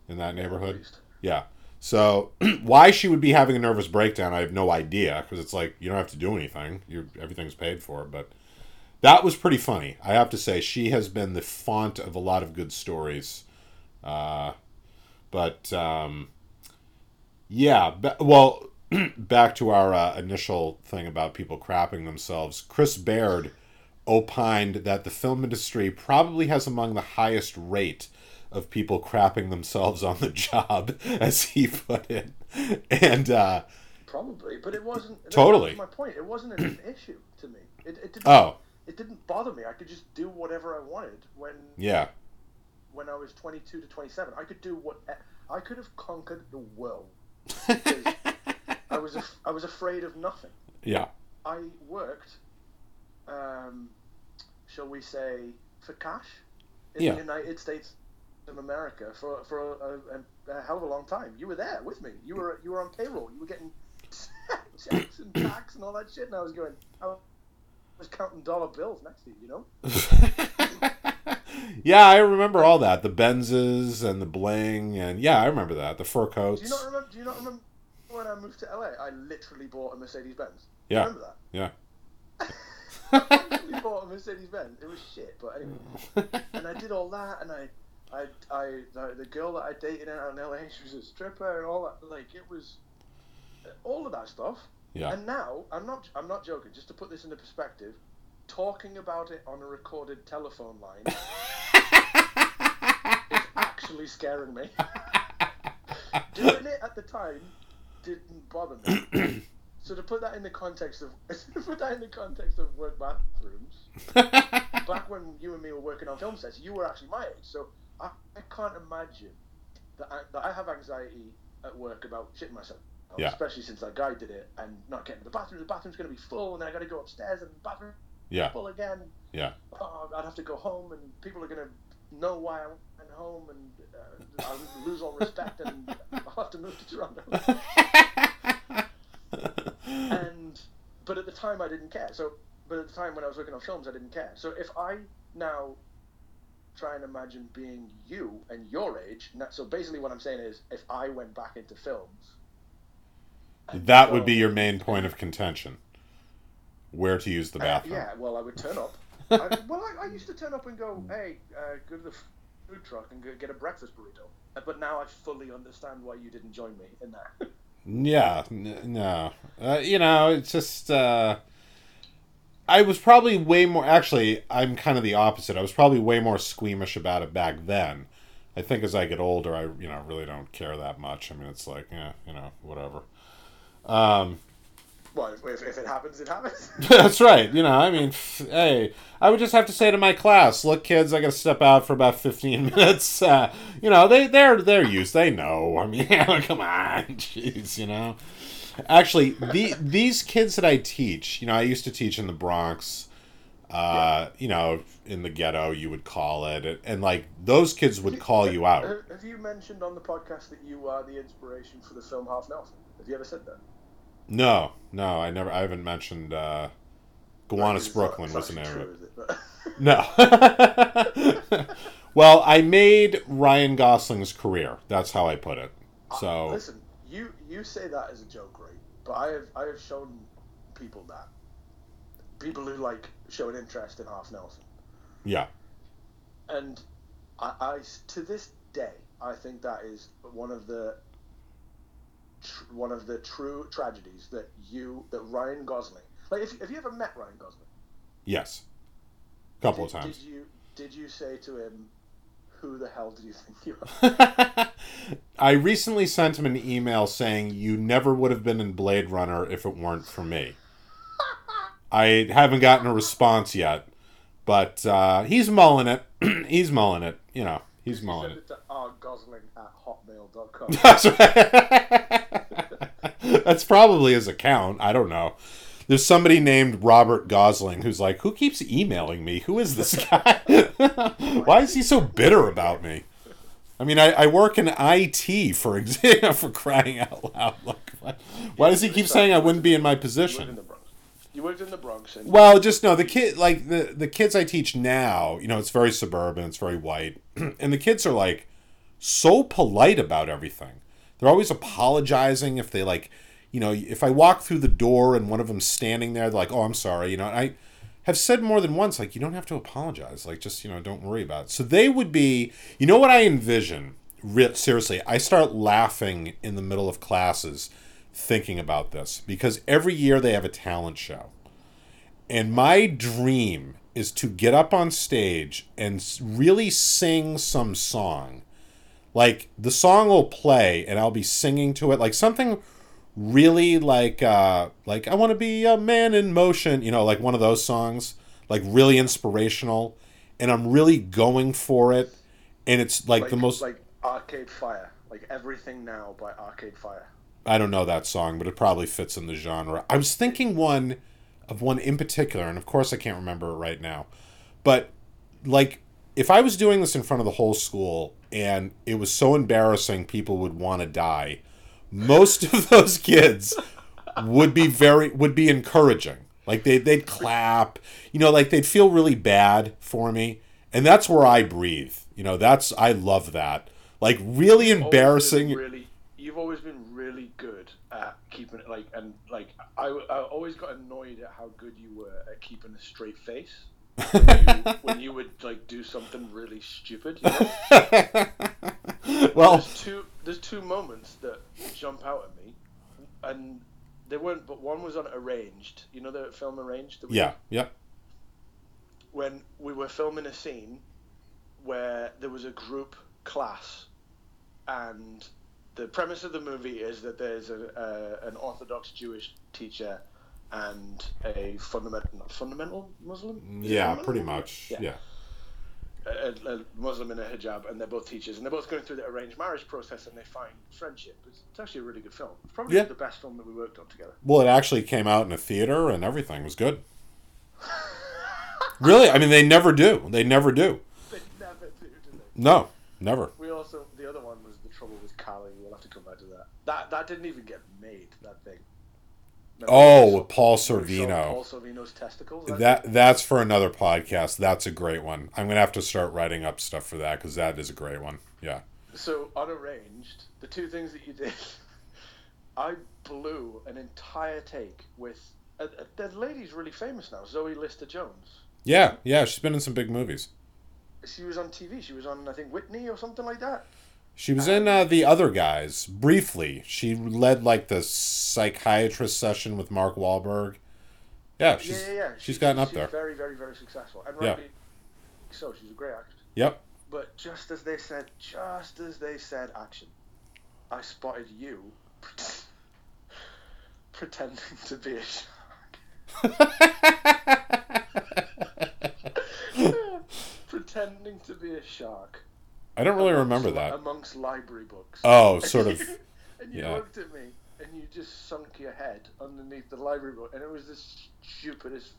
in that neighborhood. Yeah. So why she would be having a nervous breakdown, I have no idea because it's like you don't have to do anything. You everything's paid for, but that was pretty funny. I have to say she has been the font of a lot of good stories. Uh, but um, yeah, well, back to our uh, initial thing about people crapping themselves. Chris Baird opined that the film industry probably has among the highest rate of people crapping themselves on the job, as he put it. And uh, Probably, but it wasn't. Totally. was my point. It wasn't an issue to me. It, it didn't. oh, It didn't bother me. I could just do whatever I wanted when yeah, when I was 22 to 27. I could do what I could have conquered the world. I was af- I was afraid of nothing. yeah, I worked, um, shall we say, for cash in Yeah. the United States of America for for a, a, a hell of a long time. You were there with me. You were you were on payroll. You were getting checks and tax and all that shit. And I was going. I was counting dollar bills next to you. You know. yeah. I remember all that. The Benzes and the bling, and yeah, I remember that. The fur coats. Do you not remember? Do you not remember when I moved to LA? I literally bought a Mercedes Benz. Yeah. Remember that? Yeah. I bought a Mercedes Benz. It was shit, but anyway. and I did all that, and I, I, I, the, the girl that I dated out in LA, she was a stripper and all that. Like it was, uh, all of that stuff. Yeah. And now I'm not, I'm not joking. Just to put this into perspective, talking about it on a recorded telephone line is actually scaring me. Doing it at the time didn't bother me. So to put that in the context of to put that in the context of work bathrooms, back when you and me were working on film sets, you were actually my age. So I, I can't imagine that I, that I have anxiety at work about shitting myself. Yeah. Especially since that guy did it and not getting to the bathroom. The bathroom's going to be full, and then I got to go upstairs and the bathroom yeah. full again. Yeah. Oh, I'd have to go home, and people are going to know why I went home, and uh, I'll lose all respect, and I'll have to move to Toronto. and but at the time I didn't care. So, but at the time when I was working on films, I didn't care. So if I now try and imagine being you and your age, so basically what I'm saying is, if I went back into films, That would be your main point of contention. Where to use the uh, bathroom. yeah, well, I would turn up. I, well, I, I used to turn up and go, hey, uh, go to the food truck and go get a breakfast burrito. Uh, But now I fully understand why you didn't join me in that. Yeah, n- no. Uh, you know, it's just. I was probably way more. Actually, I'm kind of the opposite. I was probably way more squeamish about it back then. I think as I get older, I you know really don't care that much. I mean, it's like yeah, you know, whatever. Um, well, if, if, it happens, it happens. that's right. You know, I mean, hey, I would just have to say to my class, "Look, kids, I got to step out for about fifteen minutes." Uh, you know, they they're they're used. They know. I mean, come on, jeez, you know. Actually, the these kids that I teach, you know, I used to teach in the Bronx. Uh, you know, in the ghetto, you would call it, and, and like those kids would call you out. Have have you mentioned on the podcast that you are the inspiration for the film Half Nelson? Have you ever said that? No, no, I never. I haven't mentioned. uh Gowanus Brooklyn was the name of it. true, is it? But- No. well, I made Ryan Gosling's career. That's how I put it. So Listen, you you say that as a joke, right? But I have I have shown people that people who like show an interest in Half Nelson, yeah, and I, I to this day I think that is one of the tr- one of the true tragedies that you that Ryan Gosling like. If, have you ever met Ryan Gosling? yes, a couple of times. Did you did you say to him, Who the hell do you think you are? I recently sent him an email saying you never would have been in Blade Runner if it weren't for me. I haven't gotten a response yet, but uh, he's mulling it. he's mulling it. You know, he's mulling it. it rgosling at hotmail.com. That's right. That's probably his account. I don't know. There's somebody named Robert Gosling who's like, who keeps emailing me? Who is this guy? Why is he so bitter about me? I mean, I, I work in IT for example, for crying out loud. Like, why, why does he keep saying I wouldn't be in my You worked in position? the Bronx. You worked in the Bronx. And Well, just no. The kid, like the the kids I teach now, you know, it's very suburban, it's very white, and the kids are like so polite about everything. They're always apologizing if they like, you know, if I walk through the door and one of them's standing there, they're like, "Oh, I'm sorry," you know. I have said more than once, like, you don't have to apologize. Like, just you know, don't worry about it. So they would be, you know, what I envision. Re- seriously, I start laughing in the middle of classes thinking about this because every year they have a talent show. And my dream is to get up on stage and really sing some song. Like the song will play and I'll be singing to it like something really like uh like I want to be a man in motion, you know, like one of those songs, like really inspirational and I'm really going for it and it's like, like, the most like Arcade Fire, like Everything Now by Arcade Fire. I don't know that song, but it probably fits in the genre. I was thinking one of one in particular, and of course I can't remember it right now. But like if I was doing this in front of the whole school and it was so embarrassing people would want to die, most of those kids would be very would be encouraging. Like they they'd clap, you know, like they'd feel really bad for me. And that's where I breathe. You know, that's I love that. Like really been embarrassing Really, you've always been really good at keeping it like and like I, I always got annoyed at how good you were at keeping a straight face when you, when you would like do something really stupid. You know? well, there's two there's two moments that jump out at me, and they weren't. But one was on Arranged. You know the film Arranged. Yeah, yep. When we were filming a scene where there was a group class, and the premise of the movie is that there's a, a an Orthodox Jewish teacher and a fundamental fundamental Muslim. Yeah, fundamental? pretty much. Yeah. Yeah. A, a Muslim in a hijab, and they're both teachers, and they're both going through the arranged marriage process, and they find friendship. It's, it's actually a really good film. It's probably Yeah. the best film that we worked on together. Well, it actually came out in a theater and everything was good. really? I mean, they never do. They never do. They never do, do they? No, never. We also the other one was the trouble with Cali. We'll have to come back to that. That that didn't even get made. That thing. Oh, Paul saw- when we saw Sorvino. Paul Sorvino's testicles. That that's for another podcast. That's a great one. I'm gonna have to start writing up stuff for that because that is a great one. Yeah. So unarranged, the two things that you did, I blew an entire take with. Uh, uh, the lady's really famous now, Zoe Lister Jones. Yeah, yeah. She's been in some big movies. She was on TV. She was on, I think, Whitney or something like that. She was in uh, the other guys briefly. She led like the psychiatrist session with Mark Wahlberg. Yeah, she's yeah, yeah, yeah. she's She- gotten up she's there. Very, very, very successful. And Yeah. so. She's a great actress. Yep. But just as they said, just as they said action, I spotted you pretending to be a shark. pretending to be a shark. I don't really remember that. Amongst library books. Oh, sort of. and you yeah. looked at me and you just sunk your head underneath the library book, and it was the stupidest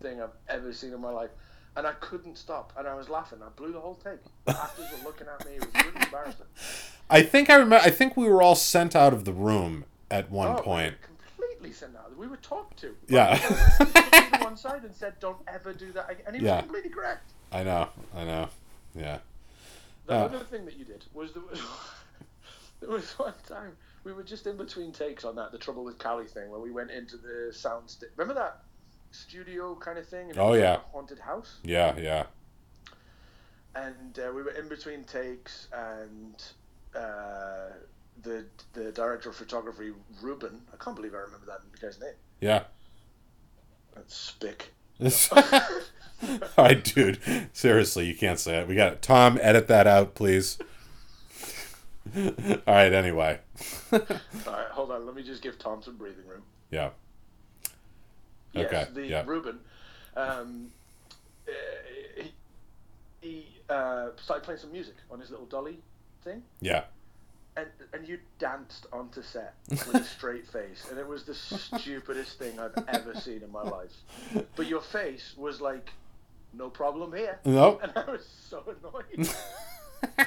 thing I've ever seen in my life. And I couldn't stop, and I was laughing. I blew the whole take. The actors were looking at me. It was really embarrassing. I think I remember. I think we were all sent out of the room at one Oh, point. completely sent out. We were talked to. Yeah. To one side and said, "Don't ever do that." again." And he was Yeah. completely correct. I know. I know. Yeah. The Uh. other thing that you did was there was, there was one time we were just in between takes on that the trouble with Cali thing where we went into the sound. St- Remember that studio kind of thing? Oh, was like yeah. haunted house. Yeah. Yeah. And uh, we were in between takes, and uh, the the director of photography, Ruben. I can't believe I remember that guy's name. Yeah. That's Spick. All right, dude. Seriously, you can't say it. We got it. Tom. Edit that out, please. All right. Anyway. All right, hold on. Let me just give Tom some breathing room. Yeah. Yes, Okay, the yeah. Ruben, um, uh, he, he uh, started playing some music on his little dolly thing, Yeah. and and you danced onto set with a straight face, and it was the stupidest thing I've ever seen in my life. But your face was like, no problem here, Nope. and I was so annoyed.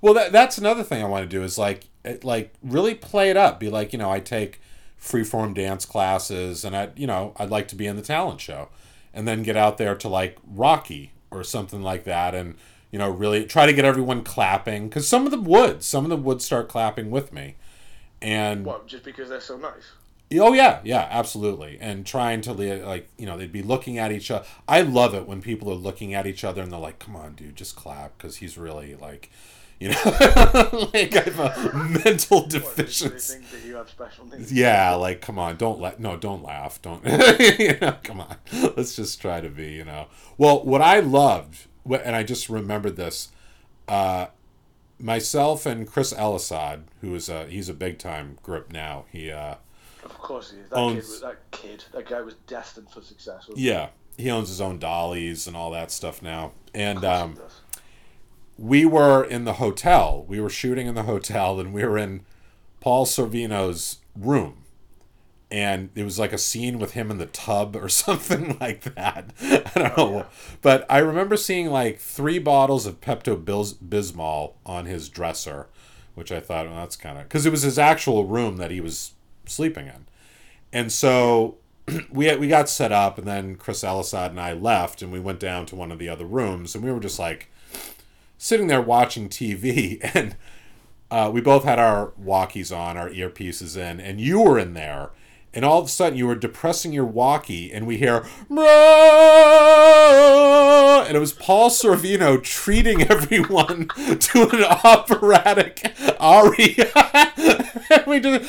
Well, that, that's another thing I want to do is like, eh, like really play it up. Be like, you know, I take freeform dance classes, and I, you know, I'd like to be in the talent show, and then get out there to like Rocky or something like that, and you know, really try to get everyone clapping because some of them would, some of them would start clapping with me, and what? Just because they're so nice? Oh yeah, yeah, absolutely. And trying to like, you know, they'd be looking at each other. I love it when people are looking at each other and they're like, "Come on, dude, just clap," because he's really like, you know, like I have a mental What, they, they deficiency. think that you have special needs. Yeah, like, come on, don't let no, don't laugh, don't, you know, come on, let's just try to be, you know. Well, what I loved, and I just remembered this, uh, myself and Chris Elisad, who is a he's a big time grip now. He uh Of course he is. That Owns- kid, that kid, that guy was destined for success. Yeah, he owns his own dollies and all that stuff now. And? Um, we were in the hotel. We were shooting in the hotel, and we were in Paul Sorvino's room. And it was like a scene with him in the tub or something like that. I don't know. But I remember seeing like three bottles of Pepto Bismol on his dresser, which I thought, well, that's kind of. Because it was his actual room that he was sleeping in. And so we we got set up, and then Chris Elisad and I left, and we went down to one of the other rooms, and we were just like sitting there watching TV, and uh, we both had our walkies on, our earpieces in, and you were in there, and all of a sudden you were depressing your walkie, and we hear, and it was Paul Sorvino treating everyone to an operatic aria. and we just,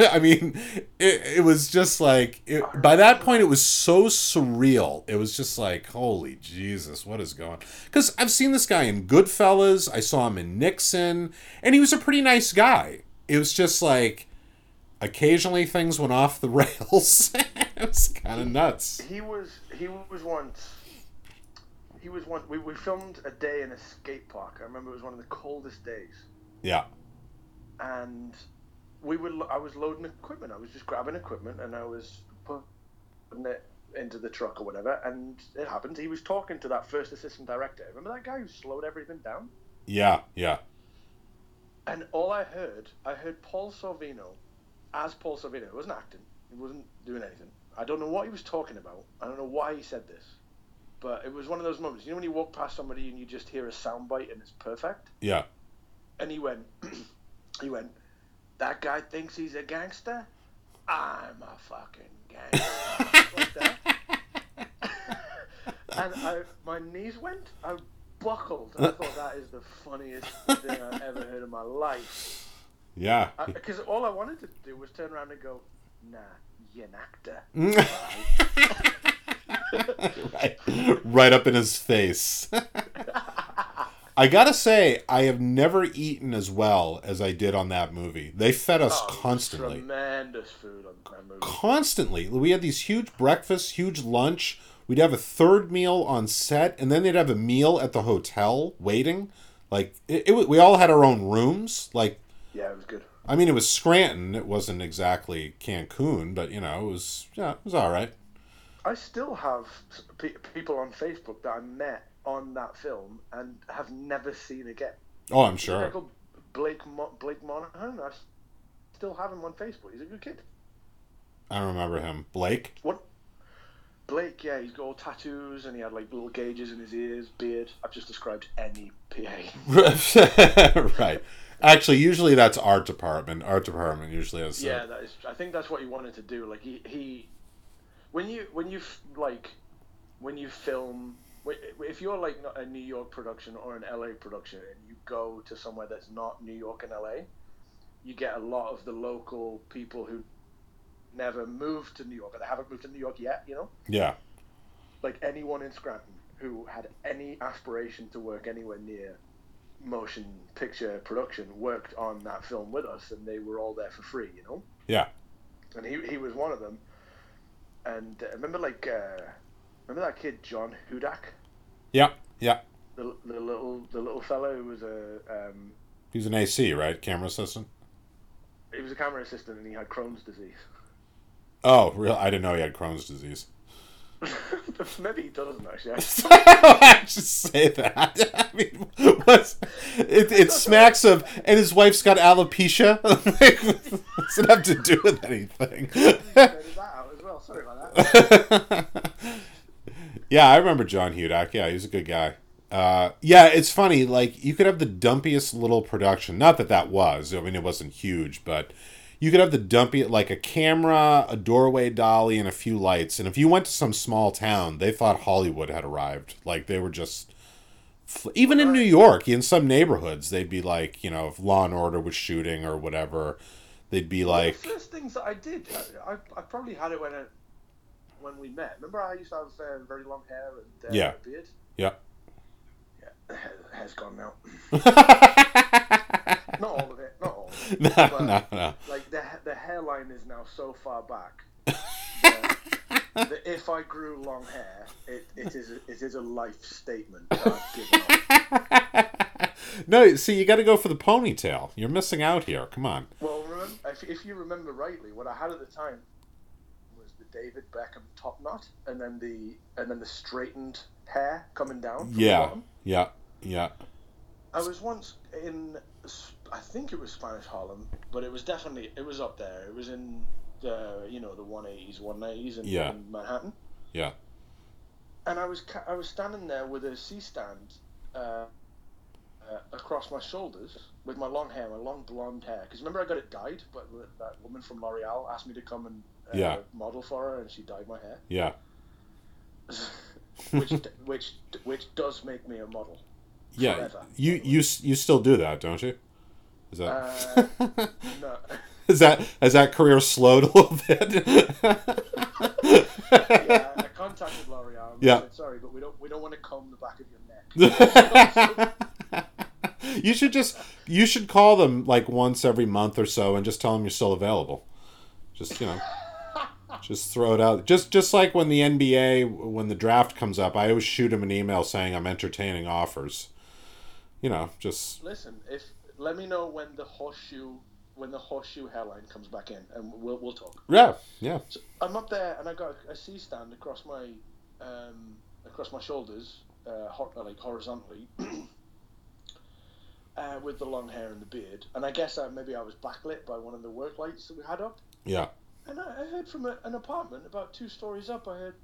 I mean, it, it was just like, it, by that point, it was so surreal. It was just like, holy Jesus, what is going Because I've seen this guy in Goodfellas, I saw him in Nixon, and he was a pretty nice guy. It was just like, occasionally things went off the rails. it was kind of nuts. He was he was once he was once we, we filmed a day in a skate park. I remember it was one of the coldest days. Yeah. And we were I was loading equipment. I was just grabbing equipment and I was putting it into the truck or whatever and it happened. He was talking to that first assistant director. Remember that guy who slowed everything down? Yeah, yeah. And all I heard, I heard Paul Sorvino as Paul Sorvino. He wasn't acting. He wasn't doing anything. I don't know what he was talking about. I don't know why he said this. But it was one of those moments. You know when you walk past somebody and you just hear a soundbite and it's perfect? Yeah. And he went, he went, that guy thinks he's a gangster? I'm a fucking gangster. and I, my knees went. I buckled. I thought that is the funniest thing I've ever heard in my life. Yeah. Because all I wanted to do was turn around and go, nah, you're an actor. right. right up in his face. I gotta say, I have never eaten as well as I did on that movie. They fed us Oh, constantly. Tremendous food on that movie. Constantly. We had these huge breakfasts, huge lunch. We'd have a third meal on set, and then they'd have a meal at the hotel waiting. Like, it, it, we all had our own rooms. Like, Yeah, it was good. I mean, it was Scranton. It wasn't exactly Cancun, but, you know, it was, yeah, it was all right. I still have pe- people on Facebook that I met on that film and have never seen again. Oh, I'm There's a guy sure. Blake Mo- Blake Monahan. I still have him on Facebook. He's a good kid. I remember him. Blake? What? Blake, yeah, he's got all tattoos and he had like little gauges in his ears, beard. I've just described any PA. right. Actually, usually that's art department. Art department usually has. Yeah, that is. I think that's what he wanted to do. Like he, he when you when you like when you film if you're like a New York production or an LA production and you go to somewhere that's not New York and LA, you get a lot of the local people who never moved to New York, or they haven't moved to New York yet, you know? Yeah. Like anyone in Scranton who had any aspiration to work anywhere near motion picture production worked on that film with us, and they were all there for free, you know? Yeah. And he, he was one of them. And uh, remember, like, uh, remember that kid, John Hudak? Yeah. Yeah. The, the little the little fellow who was a um, He's an AC, right? Camera assistant. he was a camera assistant and he had Crohn's disease. Oh, real? I didn't know he had Crohn's disease. Maybe he doesn't actually. I just say that. I mean, what's, it, it smacks of, and his wife's got alopecia. Like, What's it have to do with anything? Faded that out as well. Sorry about that. yeah, I remember John Hudak. Yeah, he was a good guy. Uh, yeah, it's funny. Like you could have the dumpiest little production. Not that that was. I mean, it wasn't huge, but you could have the dumpy like a camera, a doorway dolly, and a few lights. And if you went to some small town, they thought Hollywood had arrived. Like they were just. fl- Even in New York, in some neighborhoods, they'd be like, you know, if Law and Order was shooting or whatever, they'd be like, the first things that I did, I, I, I probably had it when when we met. Remember, I used to have uh, very long hair and uh, Yeah. beard. yeah. Yeah, hair's gone now. not all of it. Not all. Of it. no, But, no, no. Like the the hairline is now so far back. that, that if I grew long hair, it, it is a, it is a life statement. That I've given up. No, see, you got to go for the ponytail. You're missing out here. Come on. Well, remember, if, if you remember rightly, what I had at the time was the David Beckham top knot, and then the and then the straightened hair coming down. From Yeah, bottom. yeah, yeah. I was once in, I think it was Spanish Harlem, but it was definitely it was up there. It was in the you know the 180s, 190s in, Yeah. in Manhattan. Yeah. And I was ca- I was standing there with a C stand uh, uh, across my shoulders with my long hair, my long blonde hair. Because remember I got it dyed, but that woman from L'Oreal asked me to come and uh, Yeah. model for her, and she dyed my hair, Yeah. which which which does make me a model. Yeah. Forever. You you you still do that, don't you? Is that Uh, no. is that has that career slowed a little bit? yeah, I contacted L'Oreal. Yeah. said, Sorry, but we don't we don't want to comb the back of your neck. you should just you should call them like once every month or so and just tell them you're still available. Just you know, just throw it out. Just just like when the NBA when the draft comes up, I always shoot them an email saying I'm entertaining offers. You know, just Listen, if let me know when the horseshoe when the horseshoe hairline comes back in, and we'll we'll talk. yeah, yeah, So I'm up there, and I got a C stand across my um, across my shoulders, uh, hor- like horizontally, uh, with the long hair and the beard. And I guess uh, maybe I was backlit by one of the work lights that we had up. yeah. And I, I heard from a, an apartment about two stories up. I heard,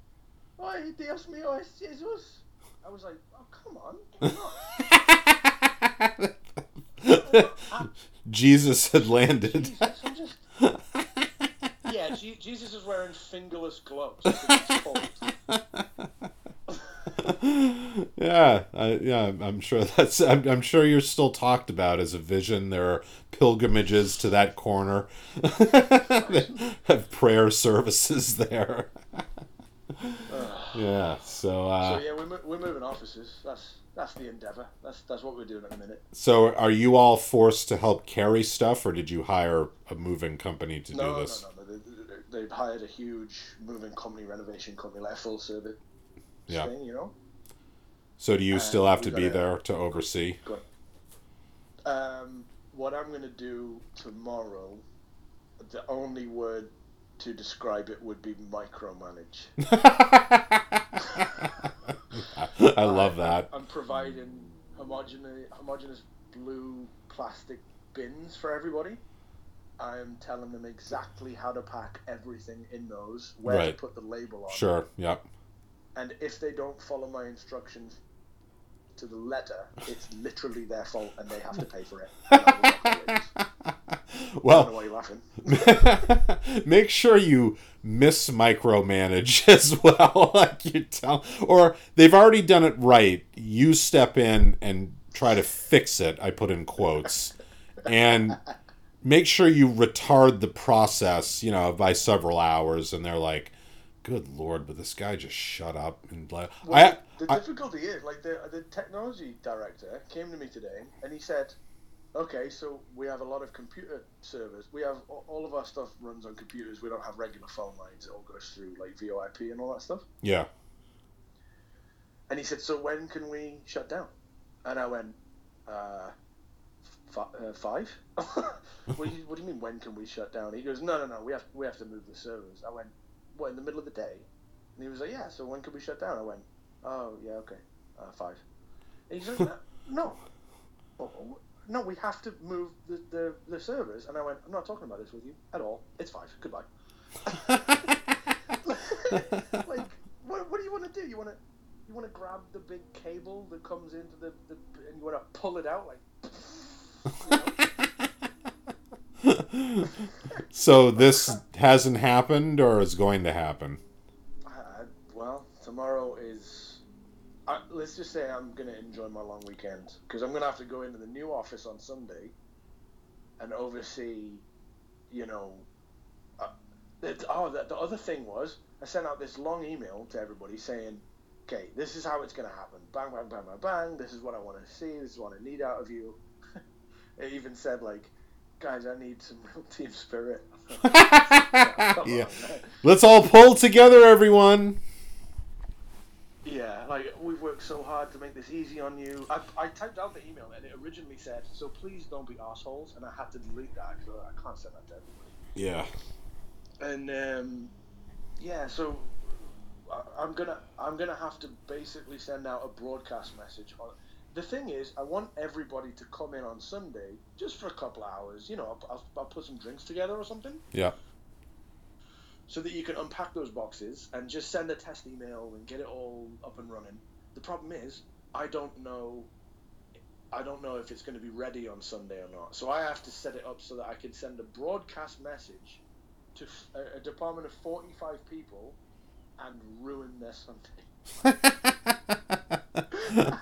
"Ay, Dios mío, es Jesus." I was like, "Oh, come on, why not?" Jesus had landed. Jesus. Yeah, Je- Jesus is wearing fingerless gloves. yeah, I, yeah. I'm sure that's. I'm, I'm sure you're still talked about as a vision. There are pilgrimages to that corner. have prayer services there. yeah. So. Uh, So yeah, we're, we're moving offices. That's that's the endeavor. That's that's what we're doing at the minute. So, are you all forced to help carry stuff, or did you hire a moving company to No, do this? no, no. They, they, they've hired a huge moving company, renovation company, like a full service Yeah. thing. You know. So, do you still Uh, have to be there to oversee? Um, what I'm going to do tomorrow, the only word to describe it would be micromanage. I love uh, that. I'm providing homogeneous, homogeneous blue plastic bins for everybody. I'm telling them exactly how to pack everything in those, where Right. to put the label on. Sure. Yep. And if they don't follow my instructions to the letter, it's literally their fault and they have to pay for it. Well, why you're laughing. make sure you miss micromanage as well. like you tell, or they've already done it right. You step in and try to fix it. I put in quotes, and make sure you retard the process, you know, by several hours. And they're like, good lord, but this guy just shut up and like, Well, I, the I difficulty is, like, the, the technology director came to me today and he said, okay, so we have a lot of computer servers. We have all of our stuff runs on computers. We don't have regular phone lines. It all goes through, like, VoIP and all that stuff. yeah, And he said, so when can we shut down? And I went, uh, f- uh, five? what, do you, what do you mean, when can we shut down? He goes, no, no, no, we have, we have to move the servers. I went, what, in the middle of the day? And he was like, yeah, so when can we shut down? I went, oh, yeah, okay, uh, five. And he's like, no, no. No, we have to move the, the, the servers. And I went, I'm not talking about this with you at all. It's five. Goodbye. like, what, what do you want to do? You want to you want to grab the big cable that comes into the, the and you want to pull it out like so this hasn't happened or is going to happen. uh, well tomorrow is uh, let's just say i'm going to enjoy my long weekend because i'm going to have to go into the new office on sunday and oversee you know uh, it, oh the, the other thing was i sent out this long email to everybody saying okay this is how it's going to happen bang bang bang bang bang this is what i want to see this is what i need out of you it even said like guys i need some real team spirit Yeah. on. Let's all pull together, everyone. Yeah, like we've worked so hard to make this easy on you. I, I typed out the email and it originally said, "So please don't be assholes," and I had to delete that because I can't send that to everybody. Yeah. And um, yeah, so I- I'm gonna I'm gonna have to basically send out a broadcast message. On the thing is, I want everybody to come in on Sunday just for a couple hours. You know, I'll, I'll, I'll put some drinks together or something. Yeah. So that you can unpack those boxes and just send a test email and get it all up and running. The problem is, I don't know. I don't know if it's going to be ready on Sunday or not. So I have to set it up so that I can send a broadcast message to a department of 45 people and ruin their Sunday.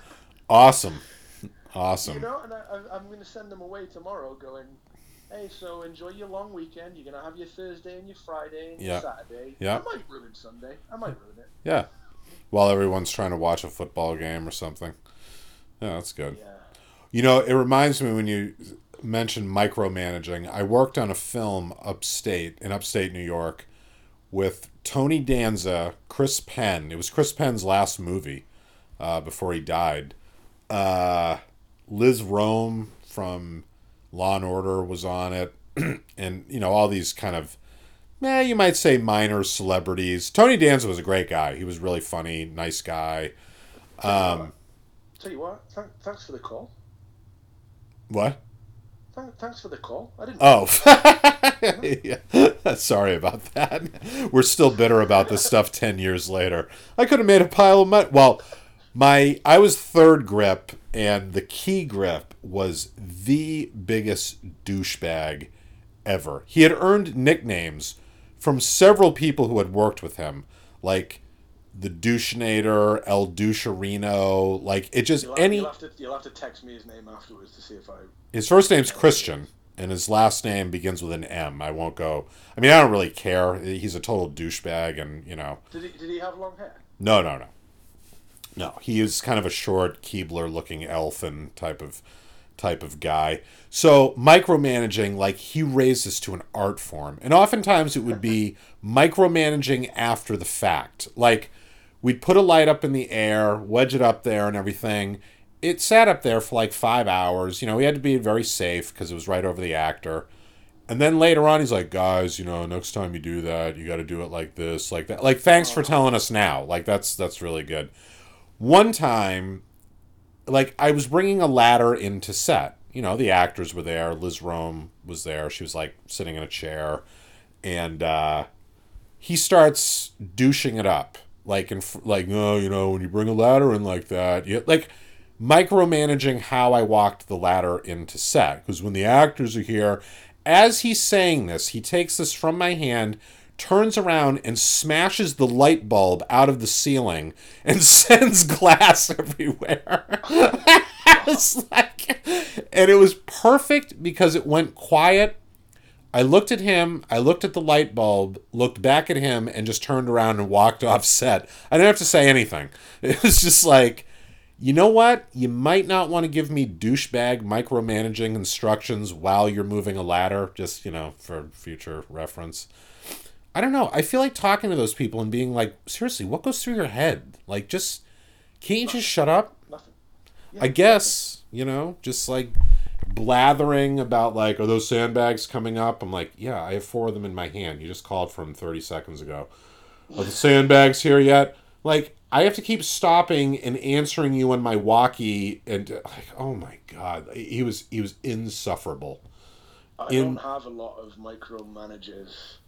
Awesome. Awesome. You know, and I, I- I'm going to send them away tomorrow going, hey, so enjoy your long weekend. You're going to have your Thursday and your Friday and Yeah. your Saturday. Yeah. I might ruin Sunday. I might ruin it. Yeah. While everyone's trying to watch a football game or something. Yeah, that's good. Yeah. You know, it reminds me when you mentioned micromanaging. I worked on a film upstate in upstate New York with Tony Danza, Chris Penn. It was Chris Penn's last movie uh, before he died. Uh, Liz Rohm from Law and Order was on it, and you know all these kind of, eh, you might say minor celebrities. Tony Danza was a great guy. He was really funny, nice guy. Um, Tell you what, th- thanks for the call. what? Th- thanks for the call. I didn't. Oh, yeah. sorry about that. We're still bitter about this stuff ten years later. I could have made a pile of money. Well, my I was third grip, and the key grip was the biggest douchebag ever. He had earned nicknames from several people who had worked with him, like the douchenator, El Doucherino. Like it just You'll have, any. you'll, have to, you'll have to text me his name afterwards to see if I. His first name's Christian, and his last name begins with an M. I won't go. I mean, I don't really care. He's a total douchebag, and you know, Did he, did he have long hair? no, no, no, no. He is kind of a short Keebler-looking elfin type of type of guy. So micromanaging, like he raised this to an art form, and oftentimes it would be micromanaging after the fact. Like we'd put a light up in the air, wedge it up there, and everything. It sat up there for like five hours. You know, we had to be very safe because it was right over the actor. And then later on, he's like, guys, you know, next time you do that, you got to do it like this, like that. Like, thanks for oh. telling us now. Like, that's that's really good. One time, like, I was bringing a ladder into set. You know, the actors were there. Liz Rohm was there. She was like sitting in a chair, and uh, he starts douching it up, like, in like, no, you know, when you bring a ladder in like that, you like micromanaging how I walked the ladder into set. Because when the actors are here, as he's saying this, he takes this from my hand, turns around, and smashes the light bulb out of the ceiling and sends glass everywhere. Like, and it was perfect because it went quiet I looked at him, I looked at the light bulb, looked back at him, and just turned around and walked off set. I didn't have to say anything. It was just like, you know what? You might not want to give me douchebag micromanaging instructions while you're moving a ladder, just, you know, for future reference. I don't know. I feel like talking to those people and being like, seriously, what goes through your head? Like, just, can't you just shut up? Nothing. I guess, you know, just like blathering about like, are those sandbags coming up? I'm like, yeah, I have four of them in my hand. You just called from 30 seconds ago. Are the sandbags here yet? Like, I have to keep stopping and answering you on my walkie, and like, oh my god, he was he was insufferable. I In- don't have a lot of micromanagers.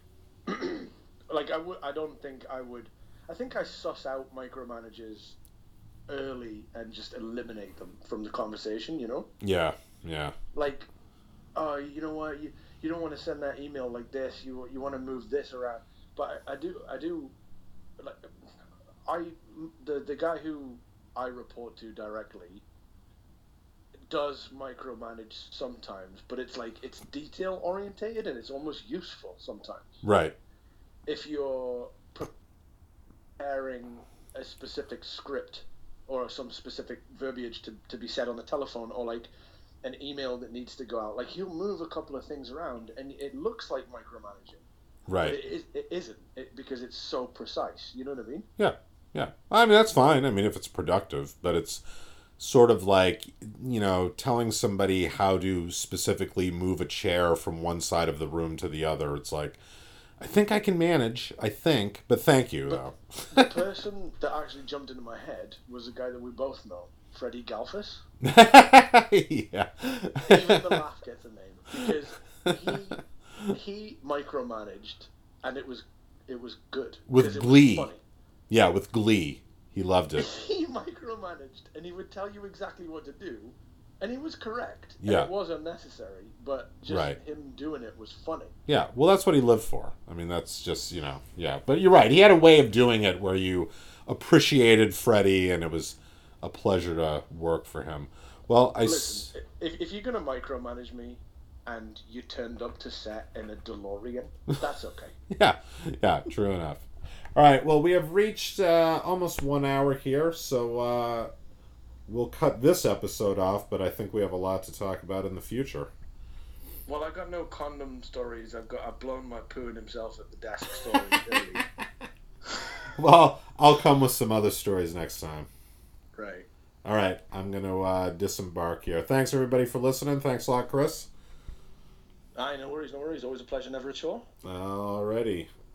like I would, I don't think I would. I think I suss out micromanagers early and just eliminate them from the conversation. You know, Yeah, yeah, like, oh, you know what, you you don't want to send that email like this. You you want to move this around. But I, I do, I do, like, I the the guy who I report to directly does micromanage sometimes, but it's like it's detail orientated and it's almost useful sometimes. right, If you're preparing a specific script or some specific verbiage to, to be said on the telephone or like an email that needs to go out, like he'll move a couple of things around and it looks like micromanaging. Right. it isn't it, because it's so precise. You know what I mean? Yeah, yeah. I mean, that's fine. I mean, if it's productive, but it's sort of like, you know, telling somebody how to specifically move a chair from one side of the room to the other. It's like, I think I can manage. I think, but thank you, though. The person that actually jumped into my head was a guy that we both know, Freddie Galfus. yeah. Even the laugh gets a name because he he micromanaged and it was it was good With glee. Yeah, with glee. He loved it. He micromanaged and he would tell you exactly what to do, and he was correct. and Yeah. it was unnecessary, but just Right. him doing it was funny. Yeah, well, that's what he lived for. I mean, that's just, you know, yeah. But you're right. He had a way of doing it where you appreciated Freddie and it was a pleasure to work for him. Well, I. s- Listen, if, if you're gonna micromanage me, and you turned up to set in a DeLorean, that's okay. Yeah, yeah, true enough. All right, well, we have reached uh, almost one hour here, so uh, we'll cut this episode off, but I think we have a lot to talk about in the future. Well, I've got no condom stories. I've got I've blown my poo in himself at the desk stories. early. Well, I'll come with some other stories next time. Right. All right, I'm going to uh, disembark here. Thanks, everybody, for listening. Thanks a lot, Chris. Aye, no worries, no worries. Always a pleasure, never a chore. Alrighty.